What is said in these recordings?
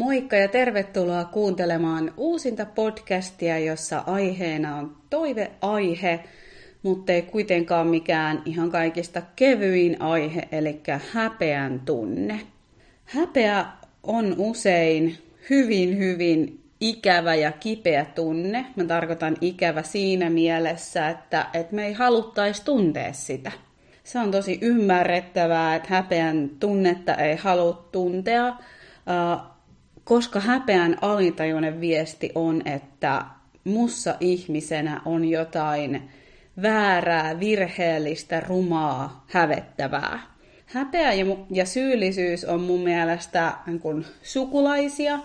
Moikka ja tervetuloa kuuntelemaan uusinta podcastia, jossa aiheena on toiveaihe, mutta ei kuitenkaan mikään ihan kaikista kevyin aihe, eli häpeän tunne. Häpeä on usein hyvin, hyvin ikävä ja kipeä tunne. Mä tarkoitan ikävä siinä mielessä, että, että me ei haluttaisi tuntea sitä. Se on tosi ymmärrettävää, että häpeän tunnetta ei halua tuntea, koska häpeän alitajuinen viesti on, että mussa ihmisenä on jotain väärää, virheellistä, rumaa, hävettävää. Häpeä ja, ja syyllisyys on mun mielestä niin kuin sukulaisia,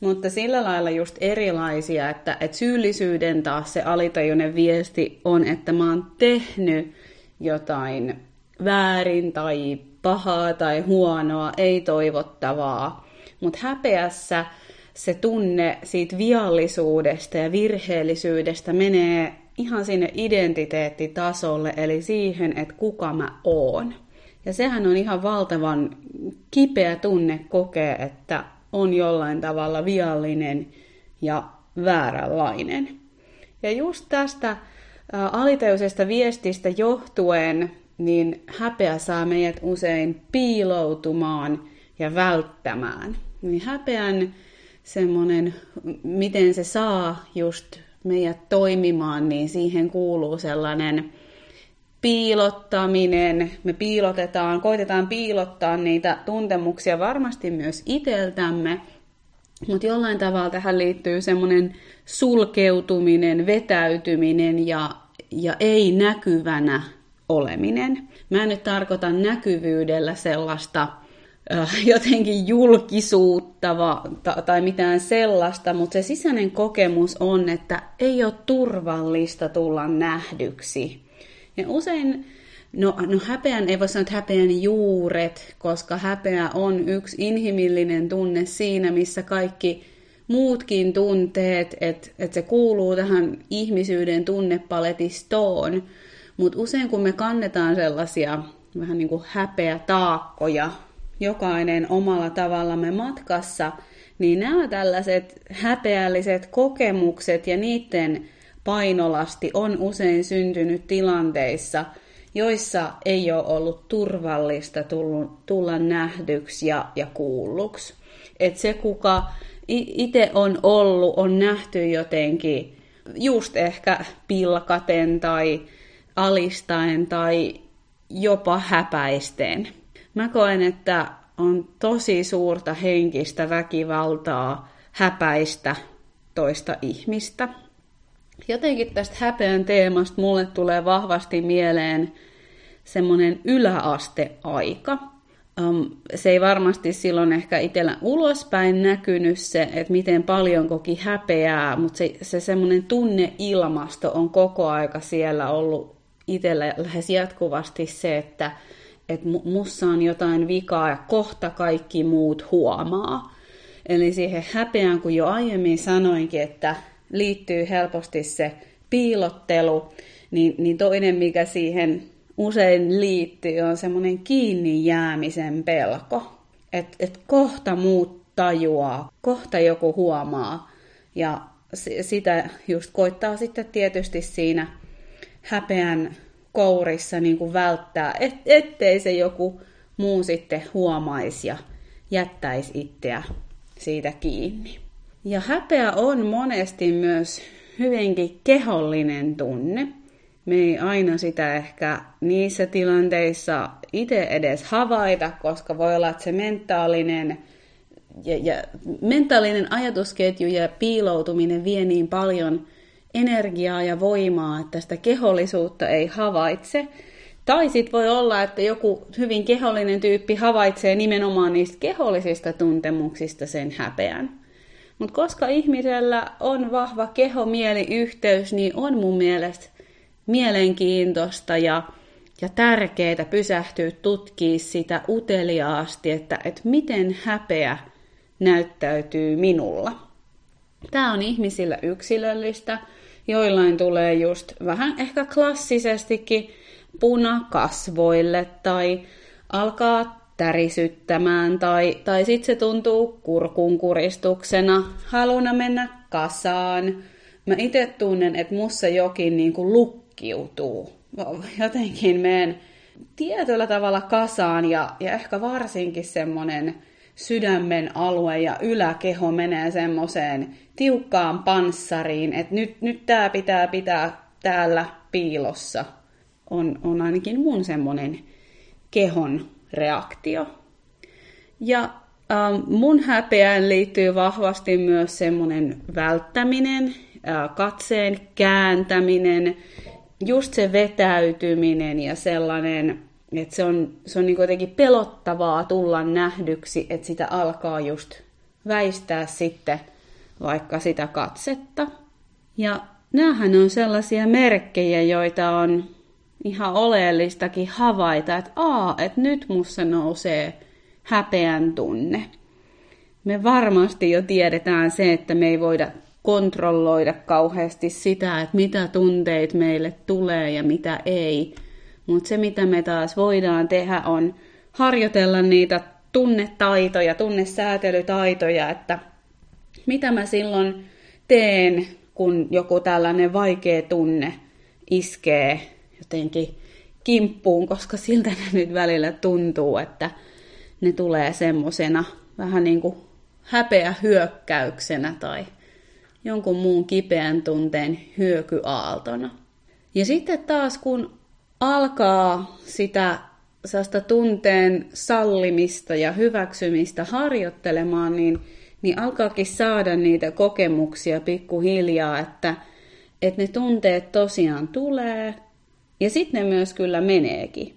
mutta sillä lailla just erilaisia, että, että syyllisyyden taas se alitajuinen viesti on, että mä oon tehnyt jotain väärin tai pahaa tai huonoa, ei toivottavaa. Mutta häpeässä se tunne siitä viallisuudesta ja virheellisyydestä menee ihan sinne identiteettitasolle, eli siihen, että kuka mä oon. Ja sehän on ihan valtavan kipeä tunne kokea, että on jollain tavalla viallinen ja vääränlainen. Ja just tästä alitajuisesta viestistä johtuen, niin häpeä saa meidät usein piiloutumaan ja välttämään. Niin häpeän semmoinen, miten se saa just meidät toimimaan, niin siihen kuuluu sellainen piilottaminen. Me piilotetaan, koitetaan piilottaa niitä tuntemuksia varmasti myös iteltämme, mutta jollain tavalla tähän liittyy semmoinen sulkeutuminen, vetäytyminen ja, ja ei näkyvänä oleminen. Mä en nyt tarkoita näkyvyydellä sellaista jotenkin julkisuutta tai mitään sellaista, mutta se sisäinen kokemus on, että ei ole turvallista tulla nähdyksi. Ja usein, no, no häpeän, ei voi sanoa, että häpeän juuret, koska häpeä on yksi inhimillinen tunne siinä, missä kaikki muutkin tunteet, että et se kuuluu tähän ihmisyyden tunnepaletistoon. Mutta usein kun me kannetaan sellaisia vähän niin kuin häpeä taakkoja, jokainen omalla tavallamme matkassa, niin nämä tällaiset häpeälliset kokemukset ja niiden painolasti on usein syntynyt tilanteissa, joissa ei ole ollut turvallista tulla nähdyksi ja, ja kuulluksi. Et se, kuka itse on ollut, on nähty jotenkin just ehkä pilkaten tai alistaen tai jopa häpäisten. Mä koen, että on tosi suurta henkistä väkivaltaa häpäistä toista ihmistä. Jotenkin tästä häpeän teemasta mulle tulee vahvasti mieleen semmoinen yläasteaika. Se ei varmasti silloin ehkä itsellä ulospäin näkynyt se, että miten paljon koki häpeää, mutta se, se semmoinen tunneilmasto on koko aika siellä ollut itsellä lähes jatkuvasti se, että, että mussa on jotain vikaa ja kohta kaikki muut huomaa. Eli siihen häpeään, kun jo aiemmin sanoinkin, että liittyy helposti se piilottelu, niin, niin toinen, mikä siihen usein liittyy, on semmoinen kiinni jäämisen pelko. Että et kohta muut tajuaa, kohta joku huomaa. Ja sitä just koittaa sitten tietysti siinä häpeän kourissa niin kuin välttää, et, ettei se joku muu sitten huomaisi ja jättäisi itseä siitä kiinni. Ja häpeä on monesti myös hyvinkin kehollinen tunne. Me ei aina sitä ehkä niissä tilanteissa itse edes havaita, koska voi olla, että se mentaalinen ja, ja mentaalinen ajatusketju ja piiloutuminen vie niin paljon energiaa ja voimaa, että sitä kehollisuutta ei havaitse. Tai sitten voi olla, että joku hyvin kehollinen tyyppi havaitsee nimenomaan niistä kehollisista tuntemuksista sen häpeän. Mutta koska ihmisellä on vahva keho-mieli-yhteys, niin on mun mielestä mielenkiintoista ja, ja tärkeää pysähtyä tutkimaan sitä uteliaasti, että, että miten häpeä näyttäytyy minulla. Tämä on ihmisillä yksilöllistä. Joillain tulee just vähän ehkä klassisestikin puna kasvoille tai alkaa tärisyttämään tai, tai sitten se tuntuu kurkunkuristuksena, haluna mennä kasaan. Mä itse tunnen, että mussa jokin niin kuin lukkiutuu. Jotenkin menen tietyllä tavalla kasaan ja, ja ehkä varsinkin semmoinen sydämen alue ja yläkeho menee semmoiseen tiukkaan panssariin, että nyt, nyt tämä pitää pitää täällä piilossa. On, on ainakin mun semmoinen kehon reaktio. Ja ähm, mun häpeään liittyy vahvasti myös semmoinen välttäminen, äh, katseen kääntäminen, just se vetäytyminen ja sellainen, että se on, se on niin jotenkin pelottavaa tulla nähdyksi, että sitä alkaa just väistää sitten vaikka sitä katsetta. Ja näähän on sellaisia merkkejä, joita on ihan oleellistakin havaita, että aa, että nyt mussa nousee häpeän tunne. Me varmasti jo tiedetään se, että me ei voida kontrolloida kauheasti sitä, että mitä tunteet meille tulee ja mitä ei. Mutta se, mitä me taas voidaan tehdä, on harjoitella niitä tunnetaitoja, tunnesäätelytaitoja, että mitä mä silloin teen, kun joku tällainen vaikea tunne iskee jotenkin kimppuun, koska siltä ne nyt välillä tuntuu, että ne tulee semmosena vähän niin kuin häpeä hyökkäyksenä tai jonkun muun kipeän tunteen hyökyaaltona. Ja sitten taas kun alkaa sitä sellaista tunteen sallimista ja hyväksymistä harjoittelemaan, niin, niin alkaakin saada niitä kokemuksia pikkuhiljaa, että, että ne tunteet tosiaan tulee ja sitten ne myös kyllä meneekin.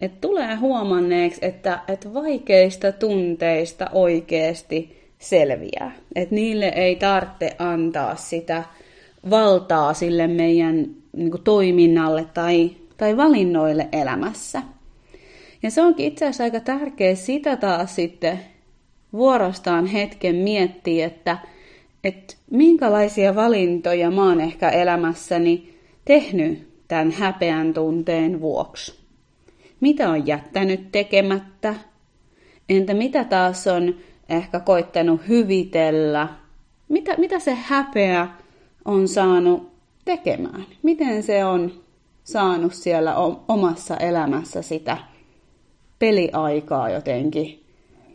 Et tulee huomanneeksi, että, että vaikeista tunteista oikeasti selviää. Että niille ei tarvitse antaa sitä valtaa sille meidän niin kuin, toiminnalle tai, tai valinnoille elämässä. Ja se onkin itse asiassa aika tärkeä sitä taas sitten vuorostaan hetken miettiä, että, että minkälaisia valintoja mä oon ehkä elämässäni tehnyt tämän häpeän tunteen vuoksi. Mitä on jättänyt tekemättä? Entä mitä taas on ehkä koittanut hyvitellä? Mitä, mitä se häpeä on saanut tekemään? Miten se on saanut siellä omassa elämässä sitä peliaikaa jotenkin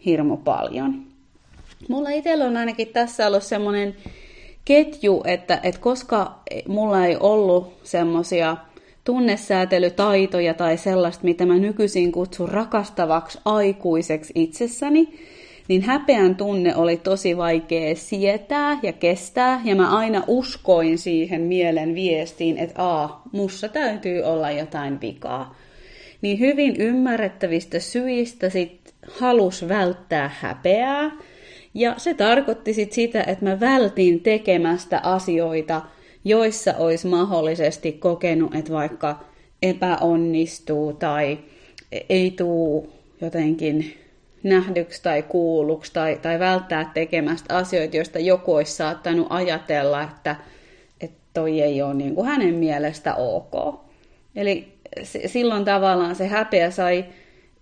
hirmu paljon? Mulla itsellä on ainakin tässä ollut semmoinen ketju, että, että koska mulla ei ollut semmoisia tunnesäätelytaitoja tai sellaista, mitä mä nykyisin kutsun rakastavaksi aikuiseksi itsessäni, niin häpeän tunne oli tosi vaikea sietää ja kestää, ja mä aina uskoin siihen mielen viestiin, että a, mussa täytyy olla jotain vikaa. Niin hyvin ymmärrettävistä syistä sit halus välttää häpeää, ja se tarkoitti sit sitä, että mä vältin tekemästä asioita, joissa olisi mahdollisesti kokenut, että vaikka epäonnistuu tai ei tule jotenkin nähdyksi tai kuulluksi tai, tai välttää tekemästä asioita, joista joku olisi saattanut ajatella, että, että toi ei ole niin kuin hänen mielestä ok. Eli silloin tavallaan se häpeä sai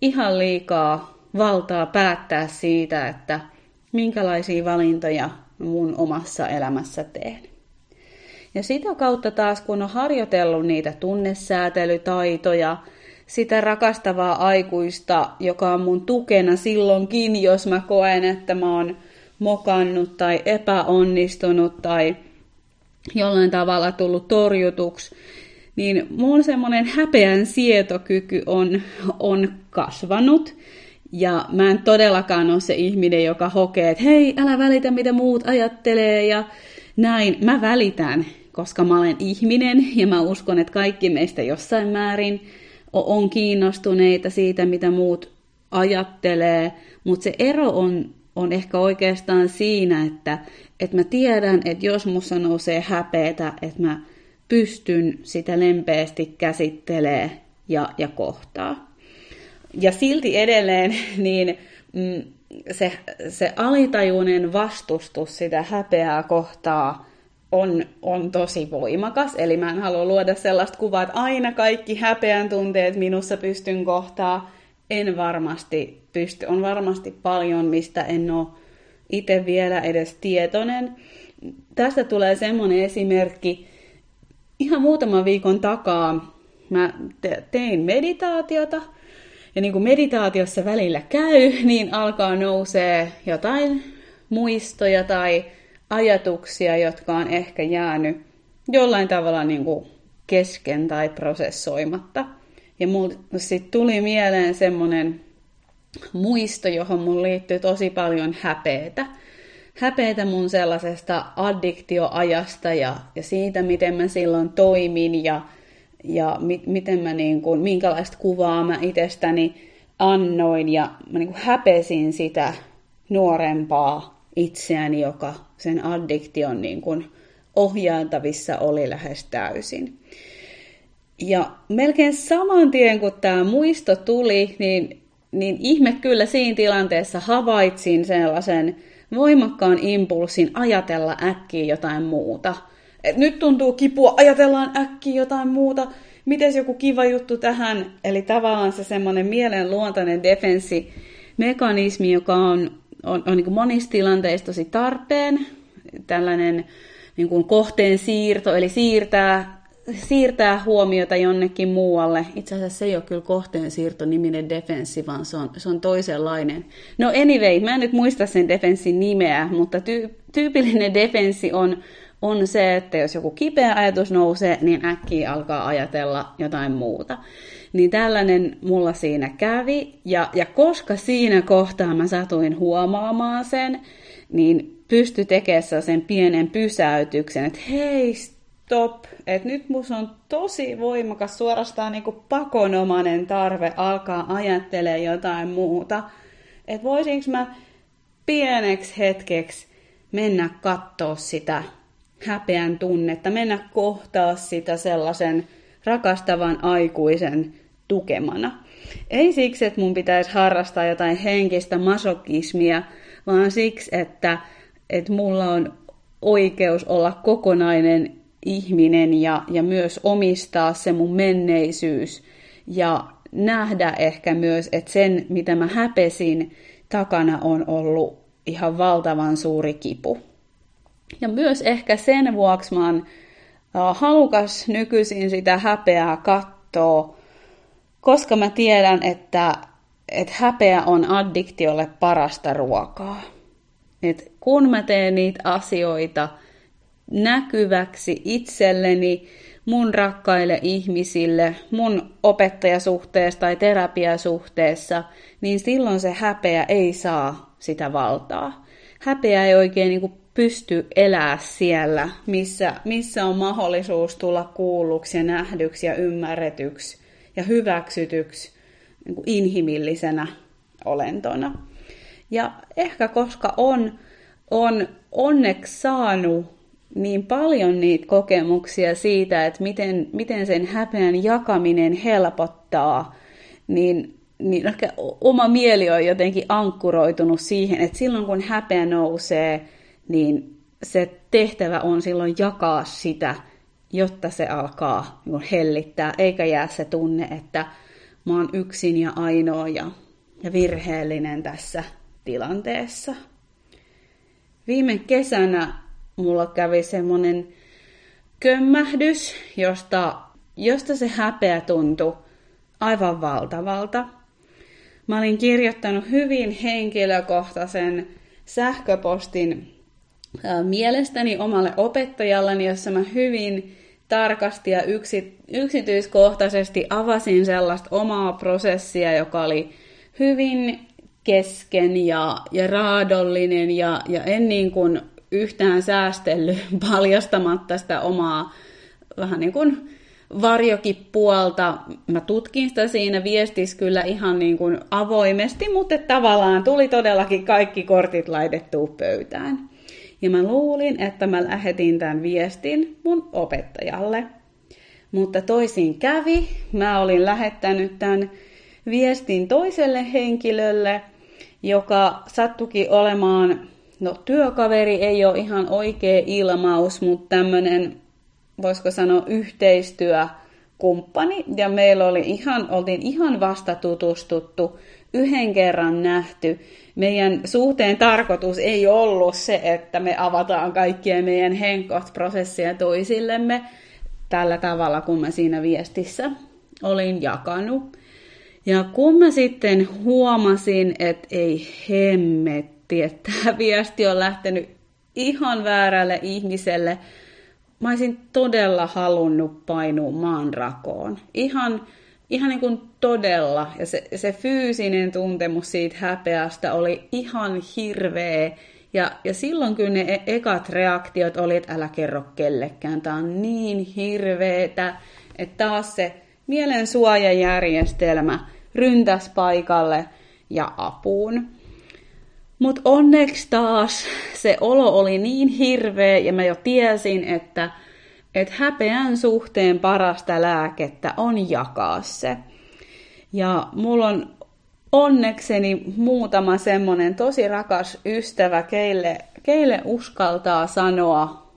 ihan liikaa valtaa päättää siitä, että minkälaisia valintoja mun omassa elämässä teen. Ja sitä kautta taas, kun on harjoitellut niitä tunnesäätelytaitoja, sitä rakastavaa aikuista, joka on mun tukena silloinkin, jos mä koen, että mä oon mokannut tai epäonnistunut tai jollain tavalla tullut torjutuksi, niin mun semmoinen häpeän sietokyky on, on kasvanut. Ja mä en todellakaan ole se ihminen, joka hokee, että hei, älä välitä mitä muut ajattelee ja näin. Mä välitän, koska mä olen ihminen ja mä uskon, että kaikki meistä jossain määrin on kiinnostuneita siitä, mitä muut ajattelee, mutta se ero on, on ehkä oikeastaan siinä, että, että mä tiedän, että jos mussa nousee häpeetä, että mä pystyn sitä lempeästi käsittelee ja, ja kohtaa. Ja silti edelleen niin mm, se, se alitajuinen vastustus sitä häpeää kohtaa on, on tosi voimakas. Eli mä en halua luoda sellaista kuvaa, että aina kaikki häpeän tunteet minussa pystyn kohtaa. En varmasti pysty. On varmasti paljon, mistä en ole itse vielä edes tietoinen. Tästä tulee semmoinen esimerkki. Ihan muutaman viikon takaa mä tein meditaatiota. Ja niin kuin meditaatiossa välillä käy, niin alkaa nousee jotain muistoja tai ajatuksia, jotka on ehkä jäänyt jollain tavalla niin kuin kesken tai prosessoimatta. Ja mulle sitten tuli mieleen semmoinen muisto, johon mun liittyy tosi paljon häpeetä. Häpeetä mun sellaisesta addiktioajasta ja, ja siitä, miten mä silloin toimin ja, ja mi, miten mä niin kuin, minkälaista kuvaa mä itsestäni annoin. Ja mä niin kuin häpesin sitä nuorempaa itseäni, joka sen addiktion niin kuin ohjaantavissa oli lähes täysin. Ja melkein saman tien, kun tämä muisto tuli, niin, niin ihme kyllä siinä tilanteessa havaitsin sellaisen voimakkaan impulssin ajatella äkkiä jotain muuta. Et nyt tuntuu kipua, ajatellaan äkkiä jotain muuta. Miten joku kiva juttu tähän? Eli tavallaan se semmoinen mielenluontainen defenssimekanismi, joka on, on, on niin monissa tilanteissa tosi tarpeen. Tällainen niin kuin kohteen siirto, eli siirtää siirtää huomiota jonnekin muualle. Itse asiassa se ei ole kyllä kohteen siirto niminen defenssi, vaan se on, se on toisenlainen. No anyway, mä en nyt muista sen defenssin nimeä, mutta tyy, tyypillinen defenssi on, on se, että jos joku kipeä ajatus nousee, niin äkkiä alkaa ajatella jotain muuta. Niin tällainen mulla siinä kävi, ja, ja koska siinä kohtaa mä satuin huomaamaan sen, niin pysty tekemään sen pienen pysäytyksen, että hei, stop, että nyt mus on tosi voimakas, suorastaan niin kuin pakonomainen tarve alkaa ajattelemaan jotain muuta. Että voisinko mä pieneksi hetkeksi mennä katsoa sitä häpeän tunnetta, mennä kohtaa sitä sellaisen rakastavan aikuisen tukemana. Ei siksi, että mun pitäisi harrastaa jotain henkistä masokismia, vaan siksi, että, että mulla on oikeus olla kokonainen ihminen ja, ja myös omistaa se mun menneisyys ja nähdä ehkä myös, että sen, mitä mä häpesin, takana on ollut ihan valtavan suuri kipu. Ja myös ehkä sen vuoksi mä oon halukas nykyisin sitä häpeää katsoa, koska mä tiedän, että, että häpeä on addiktiolle parasta ruokaa. Et kun mä teen niitä asioita, näkyväksi itselleni, mun rakkaille ihmisille, mun opettajasuhteessa tai terapiasuhteessa, niin silloin se häpeä ei saa sitä valtaa. Häpeä ei oikein niin kuin pysty elää siellä, missä, missä on mahdollisuus tulla kuulluksi ja nähdyksi ja ymmärretyksi ja hyväksytyksi niin kuin inhimillisenä olentona. Ja ehkä koska on, on onneksi saanut niin paljon niitä kokemuksia siitä, että miten, miten sen häpeän jakaminen helpottaa, niin, niin ehkä oma mieli on jotenkin ankkuroitunut siihen, että silloin kun häpeä nousee, niin se tehtävä on silloin jakaa sitä, jotta se alkaa niin hellittää, eikä jää se tunne, että mä oon yksin ja ainoa ja, ja virheellinen tässä tilanteessa. Viime kesänä mulla kävi semmoinen kömmähdys, josta, josta se häpeä tuntui aivan valtavalta. Mä olin kirjoittanut hyvin henkilökohtaisen sähköpostin mielestäni omalle opettajalleni, jossa mä hyvin tarkasti ja yksi, yksityiskohtaisesti avasin sellaista omaa prosessia, joka oli hyvin kesken ja, ja raadollinen ja, ja en niin kuin yhtään säästellyt paljastamatta sitä omaa vähän niin kuin varjokin puolta. Mä tutkin sitä siinä viestissä kyllä ihan niin kuin avoimesti, mutta tavallaan tuli todellakin kaikki kortit laitettua pöytään. Ja mä luulin, että mä lähetin tämän viestin mun opettajalle. Mutta toisin kävi. Mä olin lähettänyt tämän viestin toiselle henkilölle, joka sattuki olemaan no työkaveri ei ole ihan oikea ilmaus, mutta tämmöinen, voisiko sanoa, yhteistyökumppani. Ja meillä oli ihan, oltiin ihan vasta tutustuttu yhden kerran nähty. Meidän suhteen tarkoitus ei ollut se, että me avataan kaikkia meidän henkot-prosesseja toisillemme tällä tavalla, kun mä siinä viestissä olin jakanut. Ja kun mä sitten huomasin, että ei hemmetti, että tämä viesti on lähtenyt ihan väärälle ihmiselle, mä olisin todella halunnut painua maanrakoon. Ihan, ihan niin kuin todella. Ja se, se fyysinen tuntemus siitä häpeästä oli ihan hirveä. Ja, ja silloin kyllä ne e- ekat reaktiot oli, että älä kerro kellekään. Tämä on niin hirveetä, että taas se mielen suojajärjestelmä ryntäs paikalle ja apuun. Mutta onneksi taas se olo oli niin hirveä ja mä jo tiesin, että, että häpeän suhteen parasta lääkettä on jakaa se. Ja mulla on onnekseni muutama semmonen tosi rakas ystävä, keille, keille uskaltaa sanoa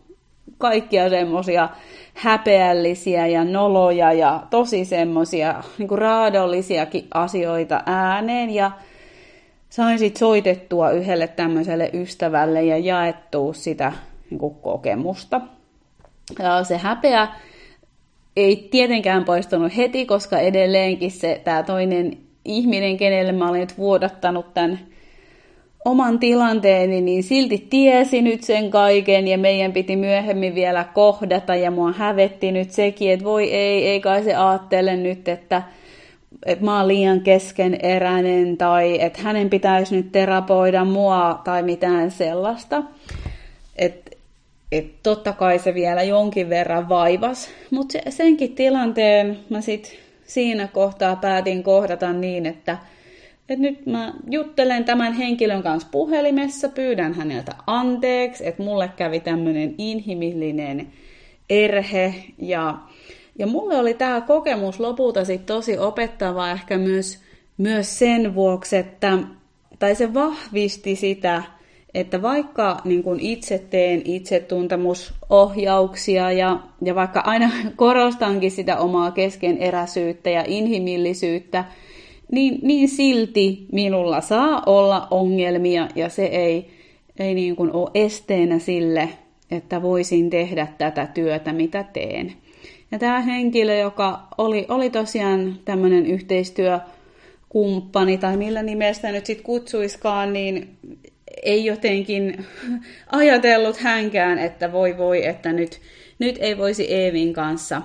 kaikkia semmosia häpeällisiä ja noloja ja tosi semmosia niin raadollisiakin asioita ääneen. Ja sain sitten soitettua yhdelle tämmöiselle ystävälle ja jaettua sitä niin kuin kokemusta. Ja se häpeä ei tietenkään poistunut heti, koska edelleenkin se tämä toinen ihminen, kenelle mä olin nyt vuodattanut tämän oman tilanteeni, niin silti tiesi nyt sen kaiken ja meidän piti myöhemmin vielä kohdata ja mua hävetti nyt sekin, että voi ei, ei kai se ajattele nyt, että että mä oon liian keskeneräinen tai että hänen pitäisi nyt terapoida mua tai mitään sellaista. Että et totta kai se vielä jonkin verran vaivas, mutta se, senkin tilanteen mä sit siinä kohtaa päätin kohdata niin, että et nyt mä juttelen tämän henkilön kanssa puhelimessa, pyydän häneltä anteeksi, että mulle kävi tämmöinen inhimillinen erhe ja ja mulle oli tämä kokemus lopulta sit tosi opettava ehkä myös, myös sen vuoksi, että tai se vahvisti sitä, että vaikka niin kun itse teen itsetuntemusohjauksia ja, ja vaikka aina korostankin sitä omaa keskeneräisyyttä ja inhimillisyyttä, niin, niin silti minulla saa olla ongelmia ja se ei, ei niin kuin ole esteenä sille, että voisin tehdä tätä työtä, mitä teen. Ja tämä henkilö, joka oli, oli tosiaan tämmöinen yhteistyökumppani, tai millä nimestä nyt sitten kutsuiskaan, niin ei jotenkin ajatellut hänkään, että voi voi, että nyt, nyt ei voisi Eevin kanssa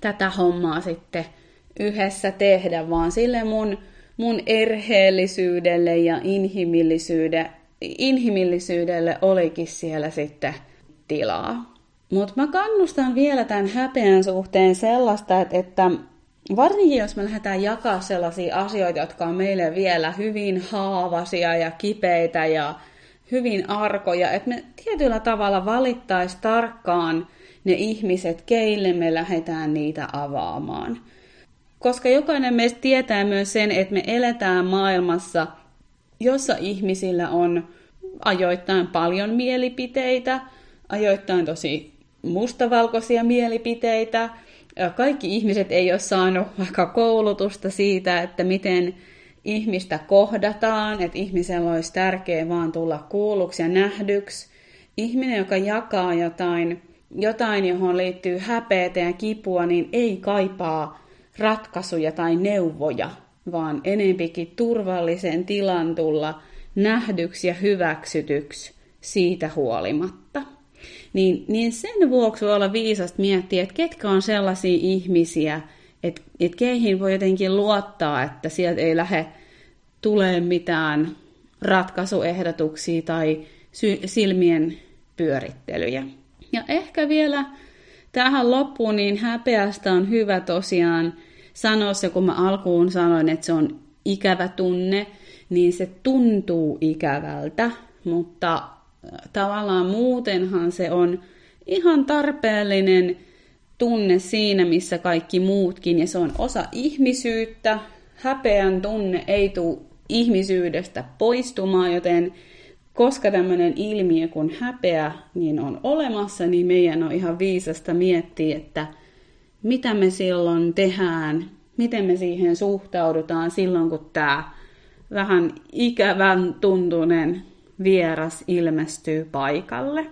tätä hommaa sitten yhdessä tehdä, vaan sille mun, mun erheellisyydelle ja inhimillisyydelle, inhimillisyydelle olikin siellä sitten tilaa. Mutta mä kannustan vielä tämän häpeän suhteen sellaista, että, että varsinkin jos me lähdetään jakaa sellaisia asioita, jotka on meille vielä hyvin haavasia ja kipeitä ja hyvin arkoja, että me tietyllä tavalla valittaisi tarkkaan ne ihmiset, keille me lähdetään niitä avaamaan. Koska jokainen meistä tietää myös sen, että me eletään maailmassa, jossa ihmisillä on ajoittain paljon mielipiteitä, ajoittain tosi mustavalkoisia mielipiteitä. Kaikki ihmiset ei ole saanut vaikka koulutusta siitä, että miten ihmistä kohdataan, että ihmisellä olisi tärkeää vaan tulla kuulluksi ja nähdyksi. Ihminen, joka jakaa jotain, jotain, johon liittyy häpeätä ja kipua, niin ei kaipaa ratkaisuja tai neuvoja, vaan enempikin turvallisen tilan tulla nähdyksi ja hyväksytyksi siitä huolimatta niin, niin sen vuoksi voi olla viisasta miettiä, että ketkä on sellaisia ihmisiä, että, että keihin voi jotenkin luottaa, että sieltä ei lähde tulee mitään ratkaisuehdotuksia tai sy- silmien pyörittelyjä. Ja ehkä vielä tähän loppuun, niin häpeästä on hyvä tosiaan sanoa se, kun mä alkuun sanoin, että se on ikävä tunne, niin se tuntuu ikävältä, mutta tavallaan muutenhan se on ihan tarpeellinen tunne siinä, missä kaikki muutkin, ja se on osa ihmisyyttä. Häpeän tunne ei tule ihmisyydestä poistumaan, joten koska tämmöinen ilmiö kuin häpeä niin on olemassa, niin meidän on ihan viisasta miettiä, että mitä me silloin tehdään, miten me siihen suhtaudutaan silloin, kun tämä vähän ikävän tuntunen vieras ilmestyy paikalle.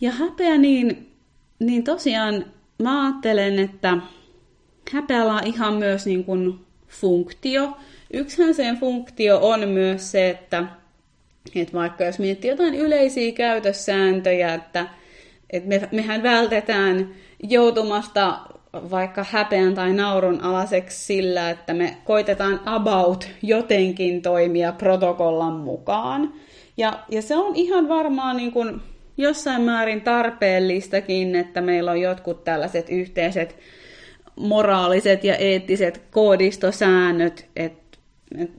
Ja häpeä, niin, niin tosiaan mä ajattelen, että häpeällä on ihan myös niin kuin funktio. Yksihän sen funktio on myös se, että, että vaikka jos miettii jotain yleisiä käytössääntöjä, että, että me, mehän vältetään joutumasta vaikka häpeän tai naurun alaseksi sillä, että me koitetaan about jotenkin toimia protokollan mukaan. Ja, ja se on ihan varmaan niin kuin jossain määrin tarpeellistakin, että meillä on jotkut tällaiset yhteiset moraaliset ja eettiset koodistosäännöt, että et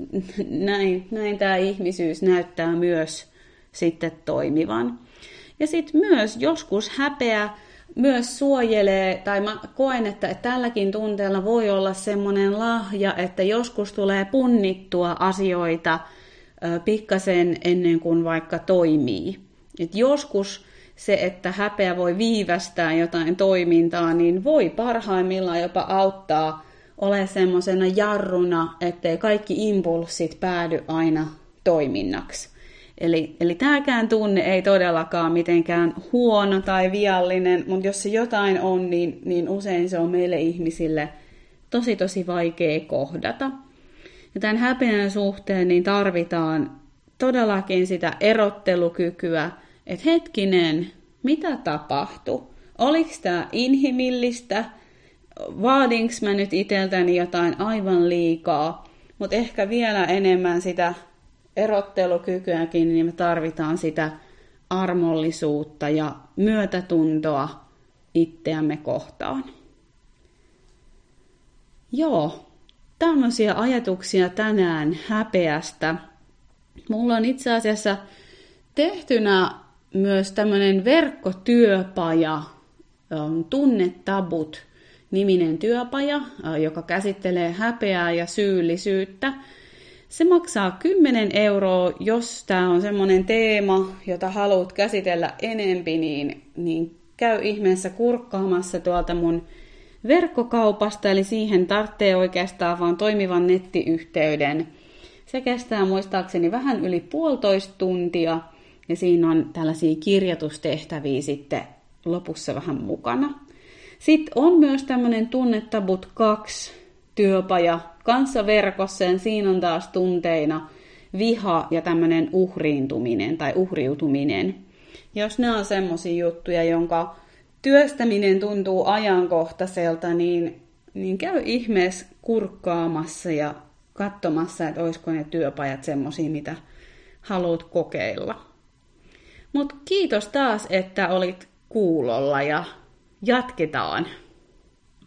näin, näin tämä ihmisyys näyttää myös sitten toimivan. Ja sitten myös joskus häpeä myös suojelee, tai mä koen, että tälläkin tunteella voi olla semmoinen lahja, että joskus tulee punnittua asioita pikkasen ennen kuin vaikka toimii. Et joskus se, että häpeä voi viivästää jotain toimintaa, niin voi parhaimmillaan jopa auttaa ole semmoisena jarruna, ettei kaikki impulssit päädy aina toiminnaksi. Eli, eli tämäkään tunne ei todellakaan mitenkään huono tai viallinen, mutta jos se jotain on, niin, niin usein se on meille ihmisille tosi tosi vaikea kohdata. Ja tämän häpeän suhteen niin tarvitaan todellakin sitä erottelukykyä, että hetkinen, mitä tapahtui? Oliko tämä inhimillistä? Vaadinko mä nyt itseltäni jotain aivan liikaa? Mutta ehkä vielä enemmän sitä erottelukykyäkin, niin me tarvitaan sitä armollisuutta ja myötätuntoa itseämme kohtaan. Joo, tämmöisiä ajatuksia tänään häpeästä. Mulla on itse asiassa tehtynä myös tämmöinen verkkotyöpaja, Tunnetabut niminen työpaja, joka käsittelee häpeää ja syyllisyyttä. Se maksaa 10 euroa, jos tämä on semmoinen teema, jota haluat käsitellä enempi, niin, niin käy ihmeessä kurkkaamassa tuolta mun verkkokaupasta, eli siihen tarvitsee oikeastaan vaan toimivan nettiyhteyden. Se kestää muistaakseni vähän yli puolitoista tuntia, ja siinä on tällaisia kirjoitustehtäviä sitten lopussa vähän mukana. Sitten on myös tämmöinen Tunnetabut 2 työpaja kanssa verkossa, ja siinä on taas tunteina viha ja tämmöinen uhriintuminen tai uhriutuminen. Jos ne on semmoisia juttuja, jonka työstäminen tuntuu ajankohtaiselta, niin, niin käy ihmeessä kurkkaamassa ja katsomassa, että olisiko ne työpajat semmoisia, mitä haluat kokeilla. Mutta kiitos taas, että olit kuulolla ja jatketaan.